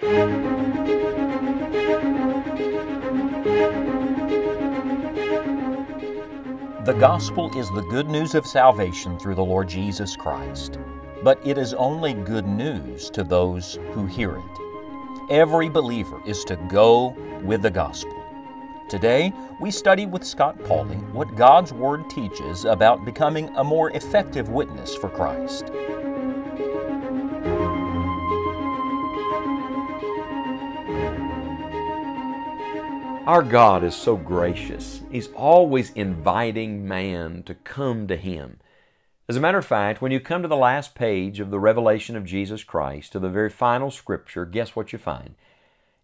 The gospel is the good news of salvation through the Lord Jesus Christ, but it is only good news to those who hear it. Every believer is to go with the gospel. Today, we study with Scott Pauley what God's Word teaches about becoming a more effective witness for Christ. Our God is so gracious. He's always inviting man to come to Him. As a matter of fact, when you come to the last page of the revelation of Jesus Christ, to the very final scripture, guess what you find?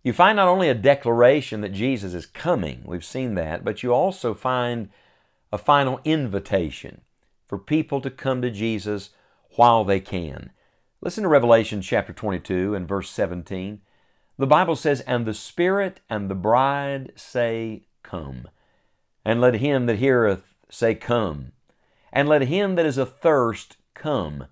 You find not only a declaration that Jesus is coming, we've seen that, but you also find a final invitation for people to come to Jesus while they can. Listen to Revelation chapter 22 and verse 17. The Bible says, And the Spirit and the bride say, Come. And let him that heareth say, Come. And let him that is athirst come.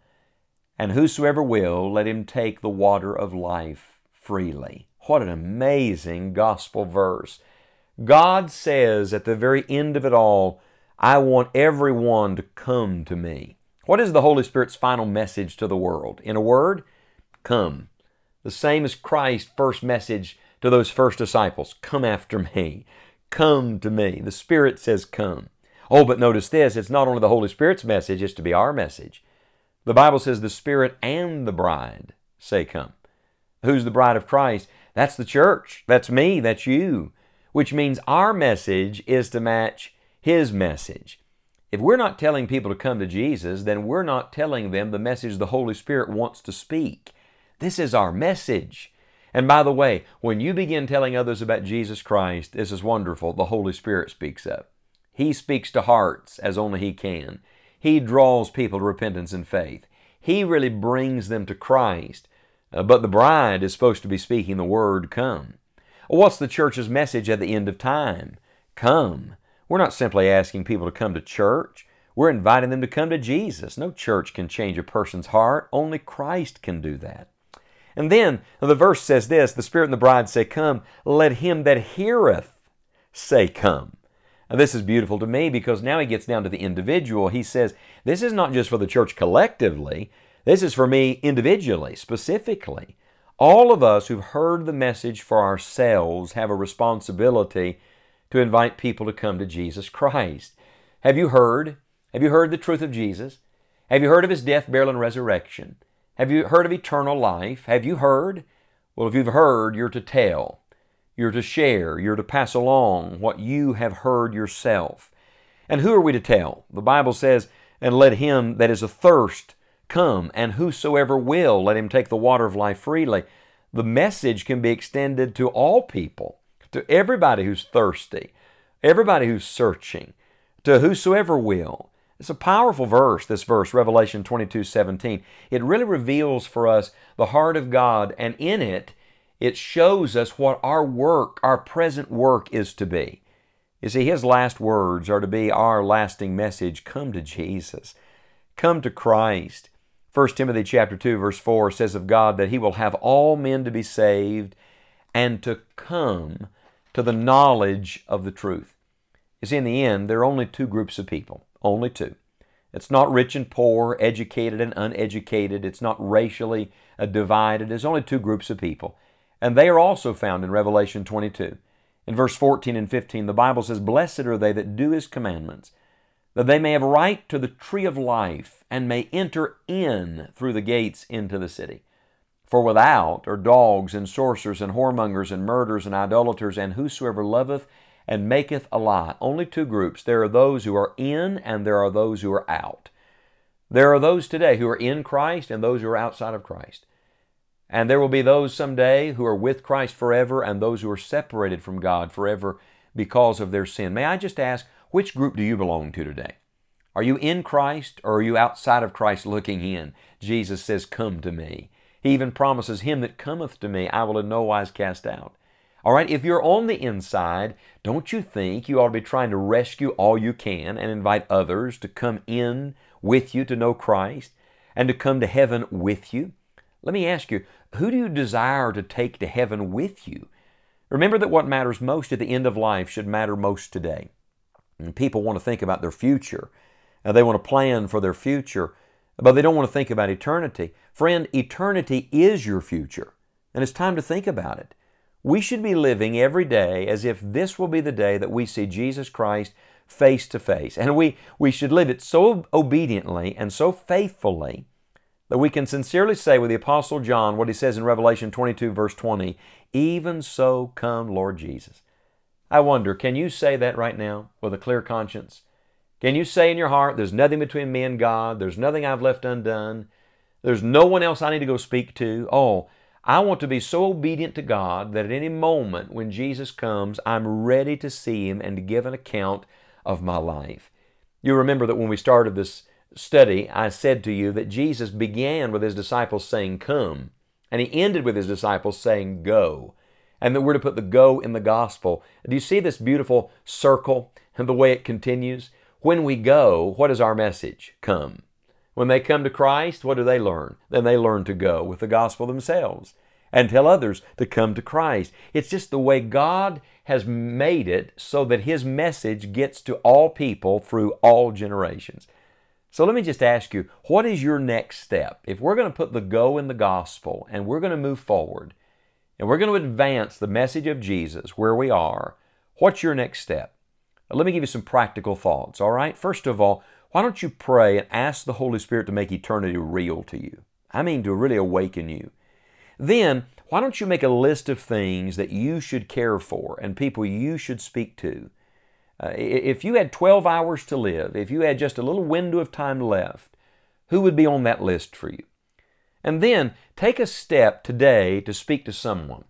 And whosoever will, let him take the water of life freely. What an amazing gospel verse. God says at the very end of it all, I want everyone to come to me. What is the Holy Spirit's final message to the world? In a word, come. The same as Christ's first message to those first disciples Come after me. Come to me. The Spirit says, Come. Oh, but notice this it's not only the Holy Spirit's message, it's to be our message. The Bible says the Spirit and the bride say, Come. Who's the bride of Christ? That's the church. That's me. That's you. Which means our message is to match His message. If we're not telling people to come to Jesus, then we're not telling them the message the Holy Spirit wants to speak. This is our message. And by the way, when you begin telling others about Jesus Christ, this is wonderful. The Holy Spirit speaks up. He speaks to hearts as only He can. He draws people to repentance and faith. He really brings them to Christ. Uh, but the bride is supposed to be speaking the word, come. What's the church's message at the end of time? Come. We're not simply asking people to come to church. We're inviting them to come to Jesus. No church can change a person's heart. Only Christ can do that. And then the verse says this The Spirit and the bride say, Come, let him that heareth say, Come. Now, this is beautiful to me because now he gets down to the individual. He says, This is not just for the church collectively, this is for me individually, specifically. All of us who've heard the message for ourselves have a responsibility to invite people to come to Jesus Christ. Have you heard? Have you heard the truth of Jesus? Have you heard of his death, burial, and resurrection? Have you heard of eternal life? Have you heard? Well, if you've heard, you're to tell. You're to share. You're to pass along what you have heard yourself. And who are we to tell? The Bible says, And let him that is athirst come, and whosoever will, let him take the water of life freely. The message can be extended to all people, to everybody who's thirsty, everybody who's searching, to whosoever will. It's a powerful verse, this verse, Revelation 22 17. It really reveals for us the heart of God, and in it, it shows us what our work, our present work, is to be. You see, His last words are to be our lasting message come to Jesus, come to Christ. 1 Timothy chapter 2 verse 4 says of God that he will have all men to be saved and to come to the knowledge of the truth. You see, in the end, there are only two groups of people. Only two. It's not rich and poor, educated and uneducated. It's not racially uh, divided. There's only two groups of people. And they are also found in Revelation 22. In verse 14 and 15, the Bible says, Blessed are they that do His commandments, that they may have right to the tree of life and may enter in through the gates into the city. For without are dogs and sorcerers and whoremongers and murderers and idolaters and whosoever loveth and maketh a lie. Only two groups. There are those who are in and there are those who are out. There are those today who are in Christ and those who are outside of Christ. And there will be those someday who are with Christ forever and those who are separated from God forever because of their sin. May I just ask, which group do you belong to today? Are you in Christ or are you outside of Christ looking in? Jesus says, Come to me. He even promises, Him that cometh to me, I will in no wise cast out. All right, if you're on the inside, don't you think you ought to be trying to rescue all you can and invite others to come in with you to know Christ and to come to heaven with you? Let me ask you, who do you desire to take to heaven with you? Remember that what matters most at the end of life should matter most today. And people want to think about their future. they want to plan for their future, but they don't want to think about eternity. Friend, eternity is your future, and it's time to think about it. We should be living every day as if this will be the day that we see Jesus Christ face to face. And we, we should live it so obediently and so faithfully that we can sincerely say with the Apostle John what he says in Revelation 22, verse 20, Even so come, Lord Jesus. I wonder, can you say that right now with a clear conscience? Can you say in your heart, There's nothing between me and God, there's nothing I've left undone, there's no one else I need to go speak to? Oh, I want to be so obedient to God that at any moment when Jesus comes, I'm ready to see Him and to give an account of my life. You remember that when we started this study, I said to you that Jesus began with His disciples saying, Come, and He ended with His disciples saying, Go and that we're to put the go in the gospel. Do you see this beautiful circle and the way it continues? When we go, what is our message? Come. When they come to Christ, what do they learn? Then they learn to go with the gospel themselves and tell others to come to Christ. It's just the way God has made it so that His message gets to all people through all generations. So let me just ask you, what is your next step? If we're going to put the go in the gospel and we're going to move forward, and we're going to advance the message of Jesus where we are, what's your next step? Let me give you some practical thoughts, all right? First of all, why don't you pray and ask the Holy Spirit to make eternity real to you? I mean, to really awaken you. Then, why don't you make a list of things that you should care for and people you should speak to? Uh, if you had 12 hours to live, if you had just a little window of time left, who would be on that list for you? And then take a step today to speak to someone.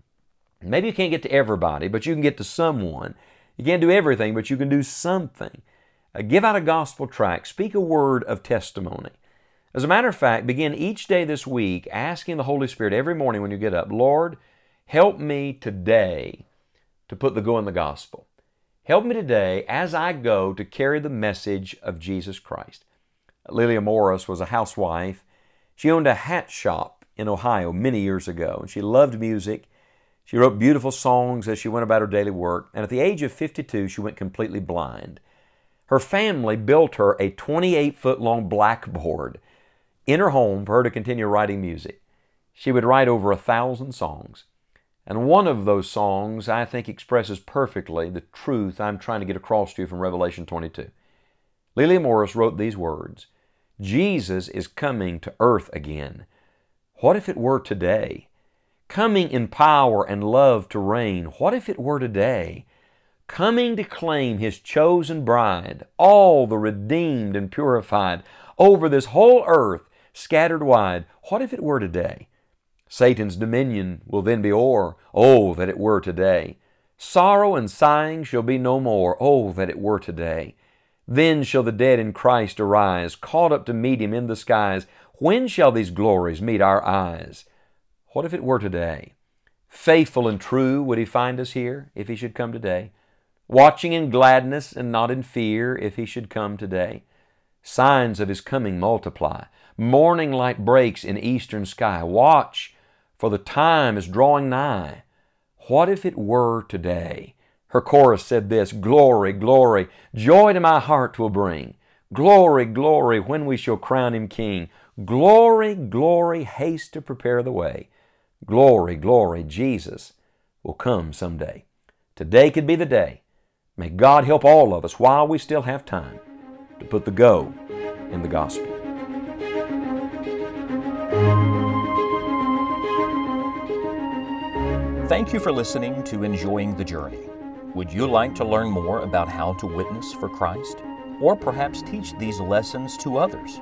Maybe you can't get to everybody, but you can get to someone. You can't do everything, but you can do something. Uh, give out a gospel tract. Speak a word of testimony. As a matter of fact, begin each day this week asking the Holy Spirit every morning when you get up, Lord, help me today to put the go in the gospel. Help me today as I go to carry the message of Jesus Christ. Lelia Morris was a housewife she owned a hat shop in Ohio many years ago, and she loved music. She wrote beautiful songs as she went about her daily work, and at the age of 52, she went completely blind. Her family built her a 28 foot long blackboard in her home for her to continue writing music. She would write over a thousand songs. And one of those songs, I think, expresses perfectly the truth I'm trying to get across to you from Revelation 22. Lelia Morris wrote these words Jesus is coming to earth again. What if it were today? Coming in power and love to reign. What if it were today? Coming to claim His chosen bride, all the redeemed and purified, over this whole earth, scattered wide. What if it were today? Satan's dominion will then be o'er. Oh, that it were today! Sorrow and sighing shall be no more. Oh, that it were today! Then shall the dead in Christ arise, caught up to meet him in the skies. When shall these glories meet our eyes? What if it were today? Faithful and true would he find us here if he should come today? Watching in gladness and not in fear if he should come today? Signs of his coming multiply. Morning light breaks in eastern sky. Watch, for the time is drawing nigh. What if it were today? Her chorus said this Glory, glory, joy to my heart will bring. Glory, glory, when we shall crown him king. Glory, glory, haste to prepare the way. Glory, glory, Jesus will come someday. Today could be the day. May God help all of us while we still have time to put the go in the gospel. Thank you for listening to Enjoying the Journey. Would you like to learn more about how to witness for Christ? Or perhaps teach these lessons to others?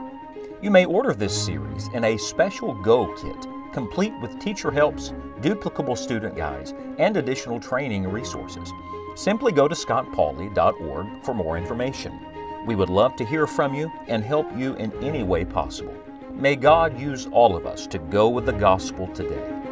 You may order this series in a special Go Kit, complete with teacher helps, duplicable student guides, and additional training resources. Simply go to scottpauley.org for more information. We would love to hear from you and help you in any way possible. May God use all of us to go with the gospel today.